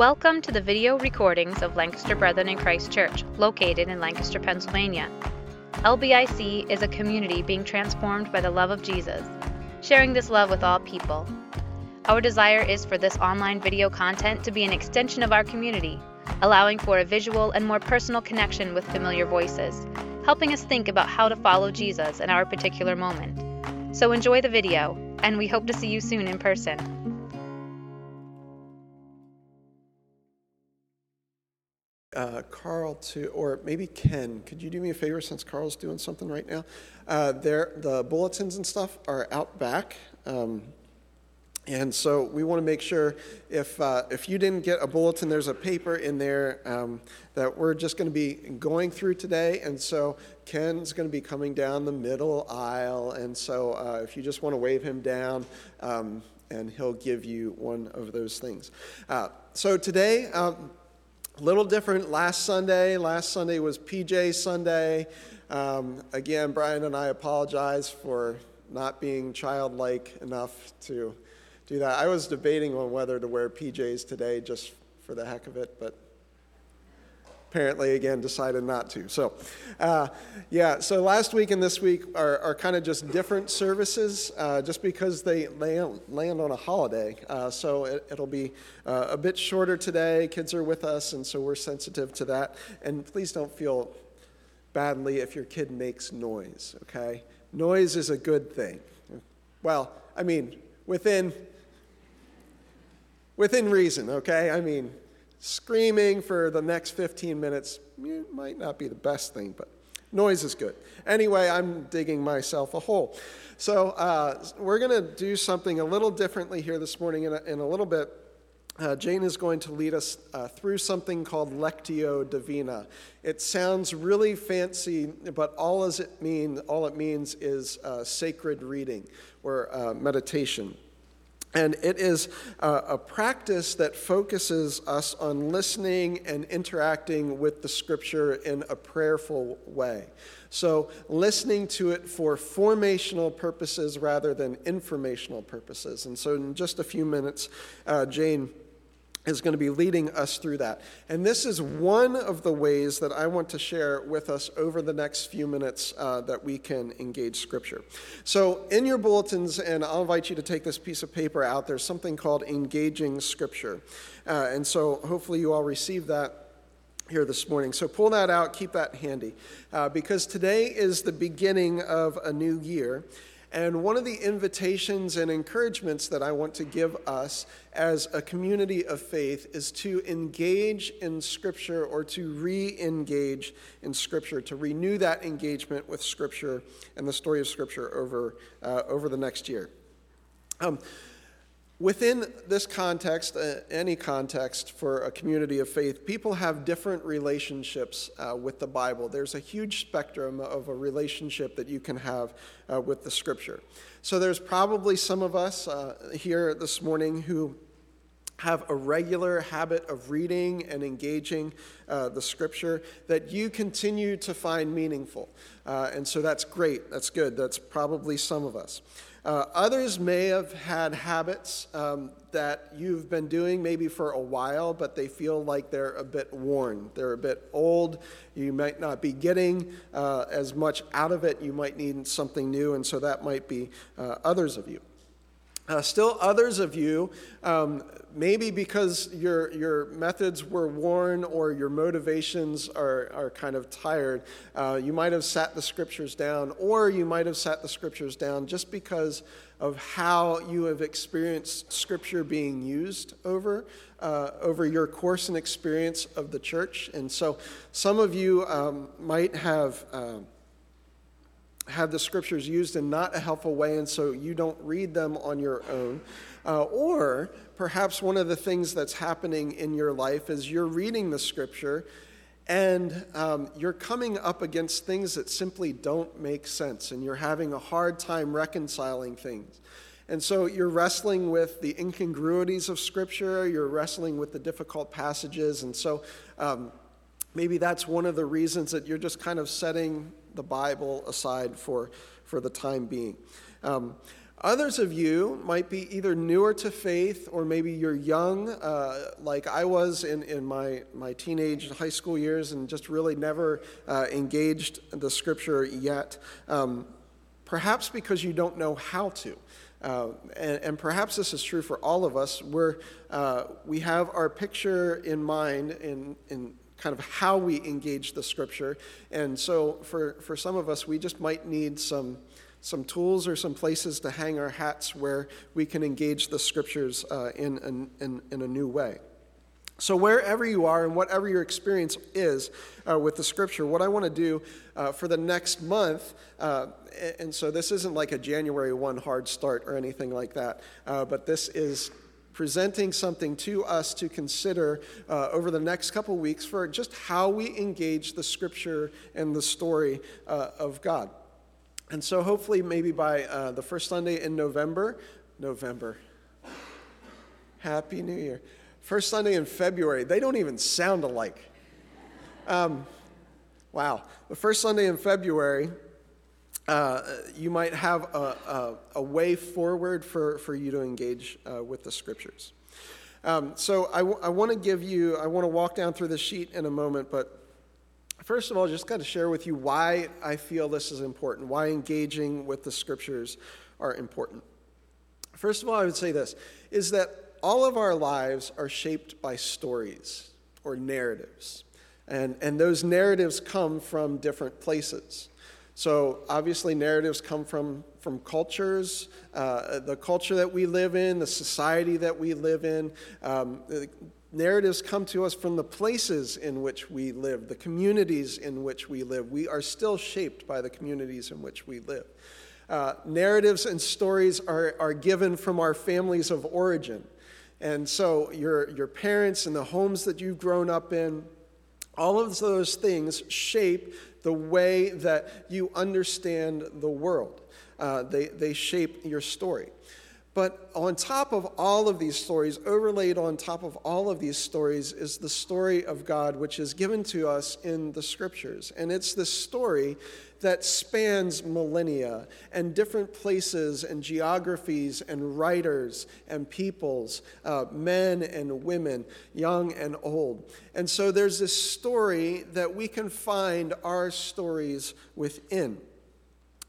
Welcome to the video recordings of Lancaster Brethren in Christ Church, located in Lancaster, Pennsylvania. LBIC is a community being transformed by the love of Jesus, sharing this love with all people. Our desire is for this online video content to be an extension of our community, allowing for a visual and more personal connection with familiar voices, helping us think about how to follow Jesus in our particular moment. So enjoy the video, and we hope to see you soon in person. Uh, Carl to, or maybe Ken, could you do me a favor since Carl's doing something right now? Uh, there, the bulletins and stuff are out back. Um, and so we want to make sure if, uh, if you didn't get a bulletin, there's a paper in there um, that we're just going to be going through today. And so Ken's going to be coming down the middle aisle. And so uh, if you just want to wave him down, um, and he'll give you one of those things. Uh, so today, um, a little different last Sunday. Last Sunday was PJ Sunday. Um, again, Brian and I apologize for not being childlike enough to do that. I was debating on whether to wear PJs today just for the heck of it, but apparently again decided not to. So uh, yeah so last week and this week are, are kind of just different services uh, just because they land, land on a holiday. Uh, so it, will be uh, a bit shorter today. Kids are with us and so we're sensitive to that. And please don't feel badly if your kid makes noise okay? Noise is a good thing. Well i mean within within reason okay? I mean screaming for the next 15 minutes it might not be the best thing, but noise is good. Anyway, I'm digging myself a hole. So uh, we're going to do something a little differently here this morning in a, in a little bit. Uh, Jane is going to lead us uh, through something called Lectio Divina. It sounds really fancy, but all, it, mean, all it means is uh, sacred reading or uh, meditation. And it is a, practice that focuses us on listening and interacting with the scripture in a prayerful way. So, listening to it for formational purposes rather than informational purposes. And so, in just a few minutes, uh, Jane is going to be leading us through that. And this is one of the ways that I want to share with us over the next few minutes uh, that we can engage Scripture. So, in your bulletins, and I'll invite you to take this piece of paper out, there's something called Engaging Scripture. Uh, and so, hopefully, you all received that here this morning. So pull that out, keep that handy, uh, because today is the beginning of a new year. And one of the invitations and encouragements that I want to give us as a community of faith is to engage in Scripture or to re engage in Scripture, to renew that engagement with Scripture and the story of Scripture over, uh, over the next year. Um, Within this context, uh, any context for a community of faith, people have different relationships uh, with the Bible. There's a huge spectrum of a relationship that you can have uh, with the Scripture. So there's probably some of us uh, here this morning who have a regular habit of reading and engaging uh, the scripture that you continue to find meaningful. Uh, and so that's great. That's good. That's probably some of us. Uh, others may have had habits um, that you've been doing maybe for a while, but they feel like they're a bit worn. They're a bit old. You might not be getting uh, as much out of it. You might need something new, and so that might be uh, others of you. Uh, still, others of you, um, maybe because your, your methods were worn or your motivations are, are kind of tired, uh, you might have sat the scriptures down, or you might have sat the scriptures down just because of how you have experienced scripture being used over, uh, over your course and experience of the church. And so, some of you um, might have. Uh, had the scriptures used in not a helpful way, and so you don't read them on your own. Uh, or perhaps one of the things that's happening in your life is you're reading the scripture and um, you're coming up against things that simply don't make sense, and you're having a hard time reconciling things. And so you're wrestling with the incongruities of Scripture, you're wrestling with the difficult passages, and so um, maybe that's one of the reasons that you're just kind of setting the Bible aside for, for the time being. Um, Others of you might be either newer to faith or maybe you're young, uh, like I was in, in my, my teenage high school years and just really never uh, engaged the scripture yet. Um, perhaps because you don't know how to. Uh, and, and, perhaps this is true for all of us, where uh, we have our picture in mind in, in kind of how we engage the scripture. And so for, for some of us, we just might need some some tools or some places to hang our hats where we can engage the scriptures uh, in, in, in a new way. So, wherever you are and whatever your experience is uh, with the scripture, what I want to do uh, for the next month, uh, and so this isn't like a January 1 hard start or anything like that, uh, but this is presenting something to us to consider uh, over the next couple weeks for just how we engage the scripture and the story uh, of God. And so, hopefully, maybe by uh, the first Sunday in November, November, Happy New Year. First Sunday in February, they don't even sound alike. Um, wow. The first Sunday in February, uh, you might have a, a, a, way forward for, for you to engage uh, with the scriptures. Um, so I, w- I want to give you, I want to walk down through the sheet in a moment, but First of all, just got to share with you why I feel this is important, why engaging with the scriptures are important. First of all, I would say this is that all of our lives are shaped by stories or narratives. And, and those narratives come from different places. So, obviously, narratives come from, from cultures, uh, the culture that we live in, the society that we live in. Um, Narratives come to us from the places in which we live, the communities in which we live. We are still shaped by the communities in which we live. Uh, narratives and stories are, are given from our families of origin. And so, your, your parents and the homes that you've grown up in, all of those things shape the way that you understand the world. Uh, they, they shape your story. But on top of all of these stories, overlaid on top of all of these stories, is the story of God, which is given to us in the scriptures. And it's this story that spans millennia and different places and geographies and writers and peoples, uh, men and women, young and old. And so there's this story that we can find our stories within.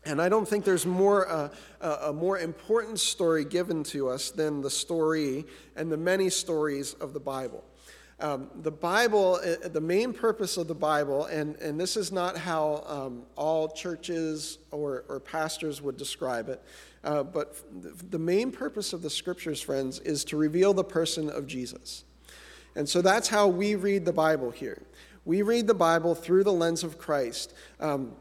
And I don't think there's more, uh, a more important story given to us than the story and the many stories of the Bible. Um, the Bible, uh, the main purpose of the Bible, and, and this is not how um, all churches or, or pastors would describe it, uh, but the main purpose of the scriptures, friends, is to reveal the person of Jesus. And so that's how we read the Bible here. We read the Bible through the lens of Christ. Um,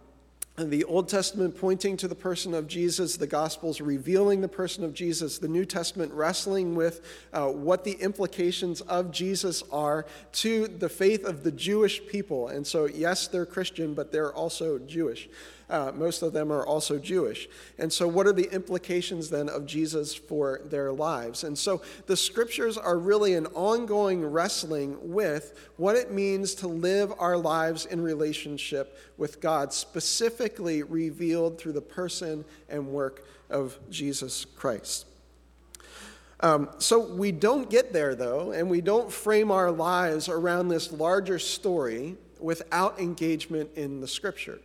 the Old Testament pointing to the person of Jesus, the Gospels revealing the person of Jesus, the New Testament wrestling with uh, what the implications of Jesus are to the faith of the Jewish people. And so, yes, they're Christian, but they're also Jewish. Uh, most of them are also Jewish. And so, what are the implications then of Jesus for their lives? And so, the scriptures are really an ongoing wrestling with what it means to live our lives in relationship with God, specifically revealed through the person and work of Jesus Christ. Um, so we don't get there, though, and we don't frame our lives around this larger story without engagement in the scripture.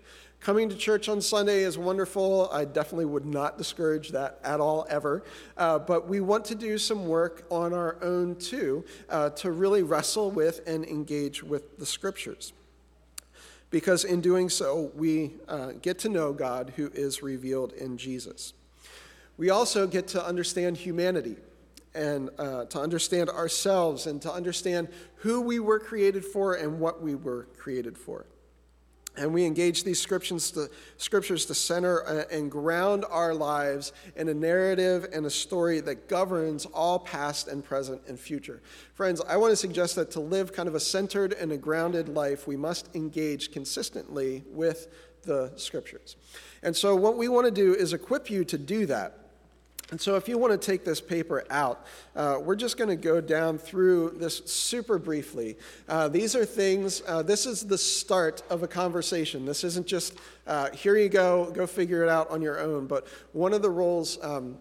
Coming to church on Sunday is wonderful. I definitely would not discourage that at all, ever. Uh, but we want to do some work on our own too uh, to really wrestle with and engage with the scriptures. Because in doing so, we uh, get to know God who is revealed in Jesus. We also get to understand humanity and uh, to understand ourselves and to understand who we were created for and what we were created for. And we engage these scriptures to, scriptures to center uh, and ground our lives in a narrative and a story that governs all past and present and future. Friends, I want to suggest that to live kind of a centered and a grounded life, we must engage consistently with the scriptures. And so, what we want to do is equip you to do that. And so, if you want to take this paper out, uh, we're just going to go down through this super briefly. Uh, these are things, uh, this is the start of a conversation. This isn't just, uh, here you go, go figure it out on your own. But one of the roles um,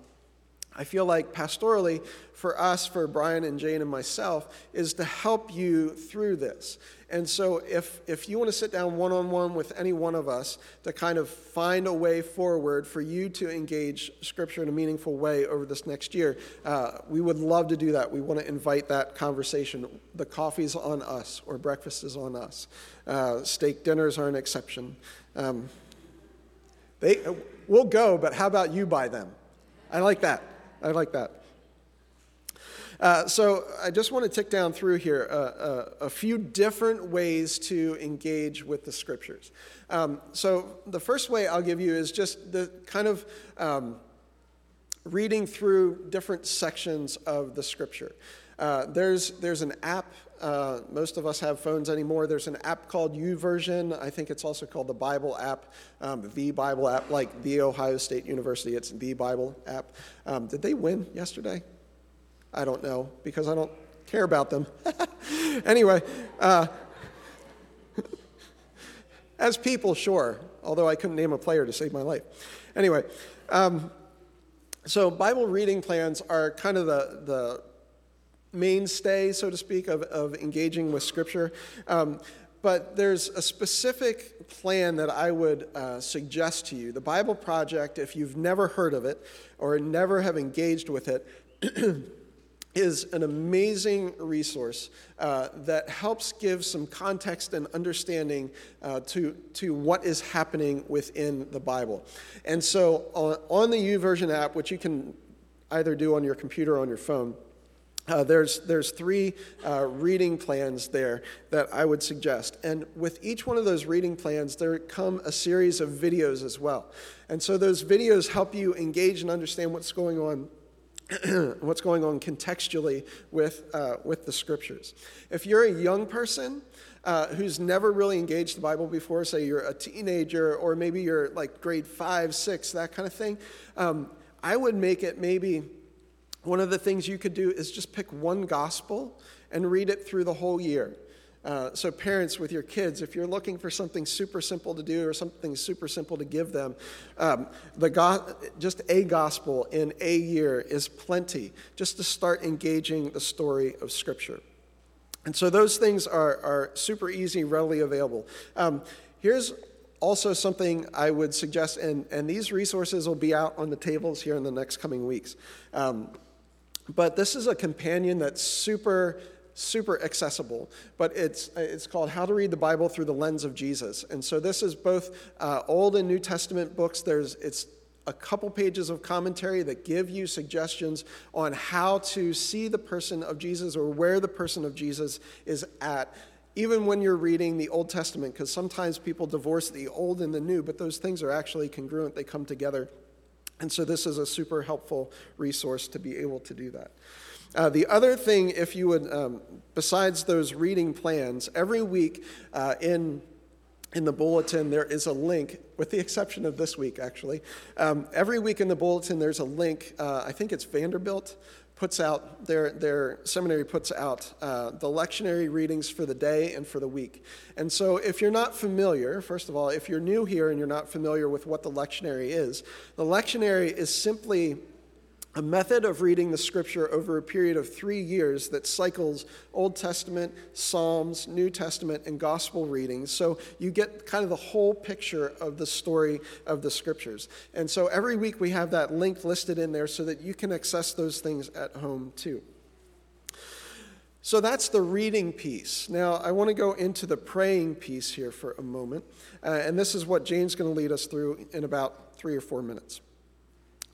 I feel like pastorally, for us, for Brian and Jane and myself, is to help you through this. And so, if, if you want to sit down one on one with any one of us to kind of find a way forward for you to engage Scripture in a meaningful way over this next year, uh, we would love to do that. We want to invite that conversation. The coffee's on us, or breakfast is on us. Uh, steak dinners are an exception. Um, they, we'll go, but how about you buy them? I like that. I like that. Uh, so I just want to tick down through here uh, uh, a few different ways to engage with the scriptures. Um, so the first way I'll give you is just the kind of um, reading through different sections of the scripture. Uh, there's, there's an app. Uh, most of us have phones anymore. There's an app called YouVersion. I think it's also called the Bible app, um, the Bible app, like the Ohio State University. It's the Bible app. Um, did they win yesterday? I don't know because I don't care about them. anyway, uh, as people, sure, although I couldn't name a player to save my life. Anyway, um, so Bible reading plans are kind of the, the mainstay, so to speak, of, of engaging with Scripture. Um, but there's a specific plan that I would uh, suggest to you. The Bible Project, if you've never heard of it or never have engaged with it, is an amazing resource uh, that helps give some context and understanding uh, to, to what is happening within the Bible. And so on, on the YouVersion app, which you can either do on your computer or on your phone, uh, there's, there's three uh, reading plans there that I would suggest. And with each one of those reading plans, there come a series of videos as well. And so those videos help you engage and understand what's going on what's going on contextually with, uh, with the scriptures. If you're a young person uh, who's never really engaged the Bible before, say you're a teenager or maybe you're like grade five, six, that kind of thing, um, I would make it maybe one of the things you could do is just pick one gospel and read it through the whole year. Uh, so, parents with your kids, if you're looking for something super simple to do or something super simple to give them, um, the go- just a gospel in a year is plenty just to start engaging the story of Scripture. And so, those things are, are super easy, readily available. Um, here's also something I would suggest, and, and these resources will be out on the tables here in the next coming weeks. Um, but this is a companion that's super super accessible, but it's, it's called How to Read the Bible Through the Lens of Jesus. And so this is both uh, Old and New Testament books. There's, it's a couple pages of commentary that give you suggestions on how to see the person of Jesus or where the person of Jesus is at even when you're reading the Old Testament, because sometimes people divorce the old and the new, but those things are actually congruent, they come together. And so this is a super helpful resource to be able to do that. Uh, the other thing, if you would, um, besides those reading plans, every week uh, in in the bulletin there is a link, with the exception of this week actually. Um, every week in the bulletin there's a link. Uh, I think it's Vanderbilt puts out their their seminary puts out uh, the lectionary readings for the day and for the week. And so, if you're not familiar, first of all, if you're new here and you're not familiar with what the lectionary is, the lectionary is simply a method of reading the scripture over a period of three years that cycles Old Testament, Psalms, New Testament, and gospel readings. So you get kind of the whole picture of the story of the scriptures. And so every week we have that link listed in there so that you can access those things at home too. So that's the reading piece. Now, I want to go into the praying piece here for a moment. Uh, and this is what Jane's going to lead us through in about three or four minutes.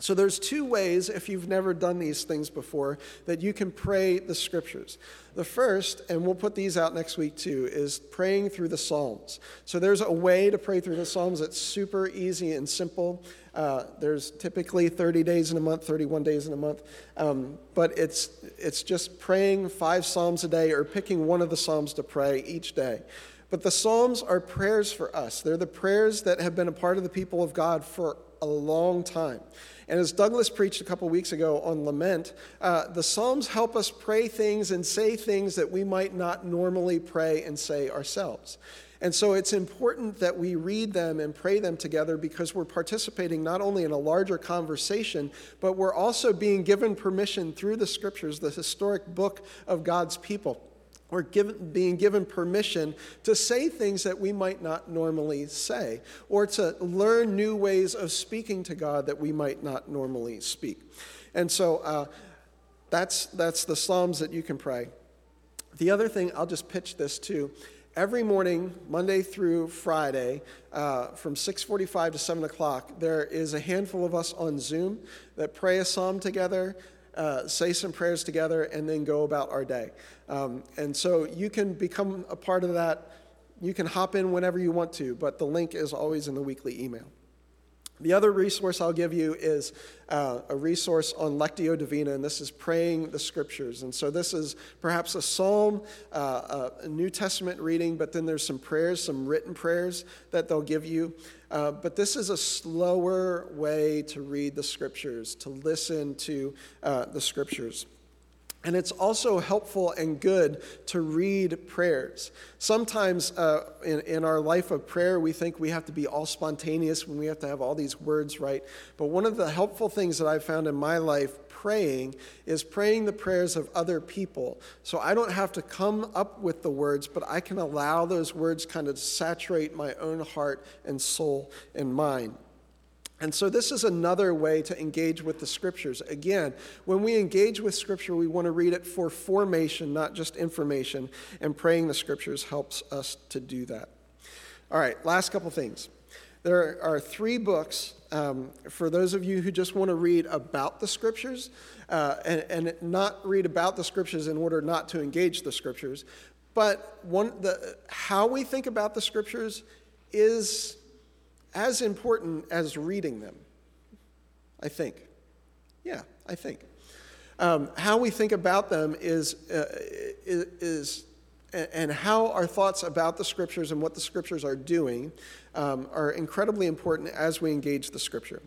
So there's two ways, if you've never done these things before, that you can pray the scriptures. The first, and we'll put these out next week too, is praying through the Psalms. So there's a way to pray through the Psalms that's super easy and simple. Uh, there's typically 30 days in a month, 31 days in a month, um, but it's it's just praying five Psalms a day or picking one of the Psalms to pray each day. But the Psalms are prayers for us. They're the prayers that have been a part of the people of God for a long time. And as Douglas preached a couple weeks ago on lament, uh, the Psalms help us pray things and say things that we might not normally pray and say ourselves. And so it's important that we read them and pray them together because we're participating not only in a larger conversation, but we're also being given permission through the scriptures, the historic book of God's people. We're given, being given permission to say things that we might not normally say, or to learn new ways of speaking to God that we might not normally speak. And so uh, that's, that's the Psalms that you can pray. The other thing, I'll just pitch this too every morning, Monday through Friday, uh, from 6:45 to 7 o'clock, there is a handful of us on Zoom that pray a psalm together, uh, say some prayers together, and then go about our day. Um, and so you can become a part of that. You can hop in whenever you want to, but the link is always in the weekly email. The other resource I'll give you is uh, a resource on Lectio Divina, and this is praying the scriptures. And so this is perhaps a psalm, uh, a New Testament reading, but then there's some prayers, some written prayers that they'll give you. Uh, but this is a slower way to read the scriptures, to listen to uh, the scriptures. And it's also helpful and good to read prayers. Sometimes uh, in, in our life of prayer, we think we have to be all spontaneous when we have to have all these words right. But one of the helpful things that I've found in my life praying is praying the prayers of other people. So I don't have to come up with the words, but I can allow those words kind of saturate my own heart and soul and mind. And so, this is another way to engage with the scriptures. Again, when we engage with scripture, we want to read it for formation, not just information, and praying the scriptures helps us to do that. All right, last couple things. There are three books um, for those of you who just want to read about the scriptures uh, and, and not read about the scriptures in order not to engage the scriptures. But one, the, how we think about the scriptures is as important as reading them, I think. Yeah, I think. Um, how we think about them is, uh, is, and how our thoughts about the scriptures and what the scriptures are doing um, are incredibly important as we engage the scripture.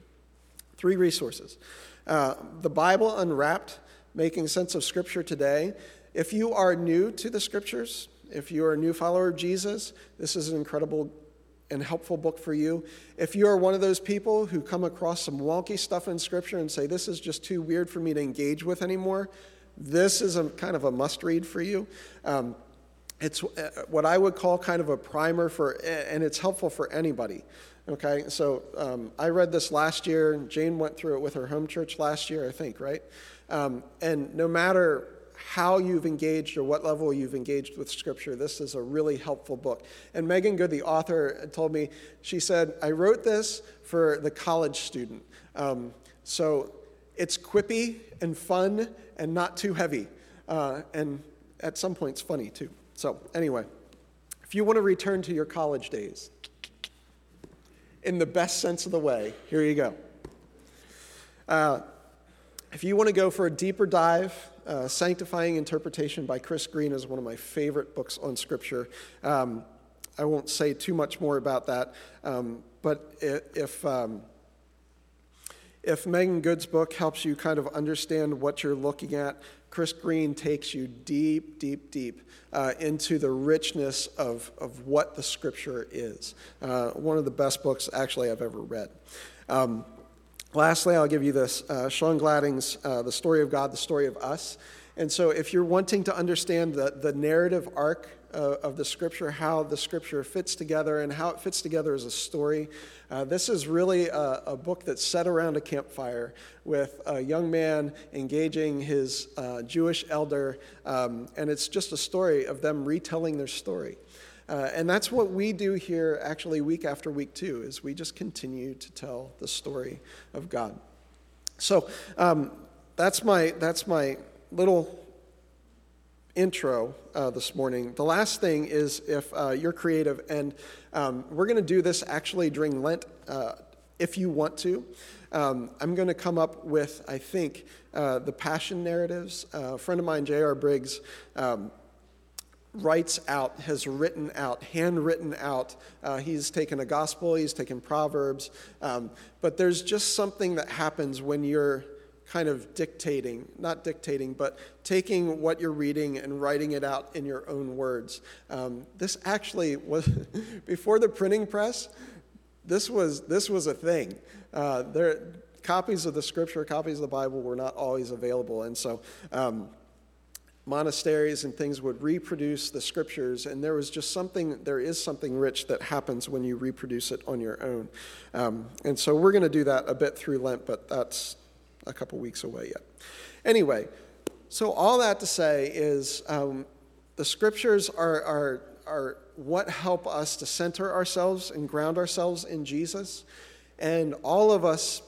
Three resources uh, the Bible Unwrapped, Making Sense of Scripture Today. If you are new to the scriptures, if you are a new follower of Jesus, this is an incredible and helpful book for you. If you are one of those people who come across some wonky stuff in Scripture and say, this is just too weird for me to engage with anymore, this is a kind of a must read for you. Um, it's uh, what I would call kind of a primer for, and it's helpful for anybody. Okay, so um, I read this last year. Jane went through it with her home church last year, I think, right? Um, and no matter how you've engaged or what level you've engaged with Scripture, this is a really helpful book. And Meghan Good, the author, told me, she said, I wrote this for the college student. Um, so it's quippy and fun and not too heavy. Uh, and at some points, funny too. So, anyway, if you want to return to your college days, in the best sense of the way, here you go. Uh, if you want to go for a deeper dive, uh, Sanctifying Interpretation by Chris Green is one of my favorite books on Scripture. Um, I won't say too much more about that, um, but if, um, if Meghan Good's book helps you kind of understand what you're looking at, Chris Green takes you deep, deep, deep uh, into the richness of, of what the Scripture is. Uh, one of the best books, actually, I've ever read. Um, Lastly, I'll give you this uh, Sean Gladding's uh, The Story of God, The Story of Us. And so, if you're wanting to understand the, the narrative arc uh, of the scripture, how the scripture fits together, and how it fits together as a story, uh, this is really a, a, book that's set around a campfire with a young man engaging his uh, Jewish elder. Um, and it's just a story of them retelling their story. Uh, and that's what we do here actually week after week too is we just continue to tell the story of god. So um, that's my that's my little intro uh, this morning. The last thing is if uh, you're creative and um, we're going to do this actually during lent uh, if you want to. Um, i'm going to come up with i think uh, the passion narratives. Uh, a friend of mine j.r briggs um, writes out, has written out, handwritten out. Uh, he's taken a gospel, he's taken Proverbs, um, but there's just something that happens when you're kind of dictating, not dictating, but taking what you're reading and writing it out in your own words. Um, this actually was, before the printing press, this was, this was a thing. Uh, there, copies of the scripture, copies of the Bible were not always available. And so, um, monasteries and things would reproduce the scriptures, and there was just something, there is something rich that happens when you reproduce it on your own. Um, and so we're going to do that a bit through Lent, but that's a couple weeks away yet. Anyway, so all that to say is um, the scriptures are, are, are what help us to center ourselves and ground ourselves in Jesus. And all of us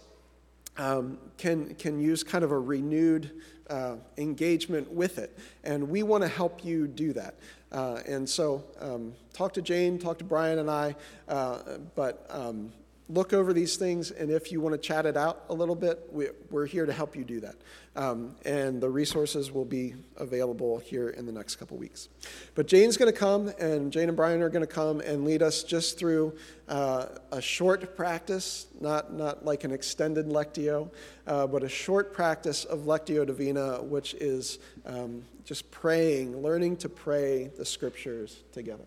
um, can, can use kind of a renewed uh, engagement with it. And we want to help you do that. Uh, and so um, talk to Jane, talk to Brian and I, uh, but um, look over these things, and if you want to chat it out a little bit, we, are here to help you do that. Um, and the resources will be available here in the next couple weeks. But Jane's going to come, and Jane and Brian are going to come and lead us just through uh, a short practice, not, not like an extended Lectio, uh, but a short practice of Lectio Divina, which is um, just praying, learning to pray the scriptures together.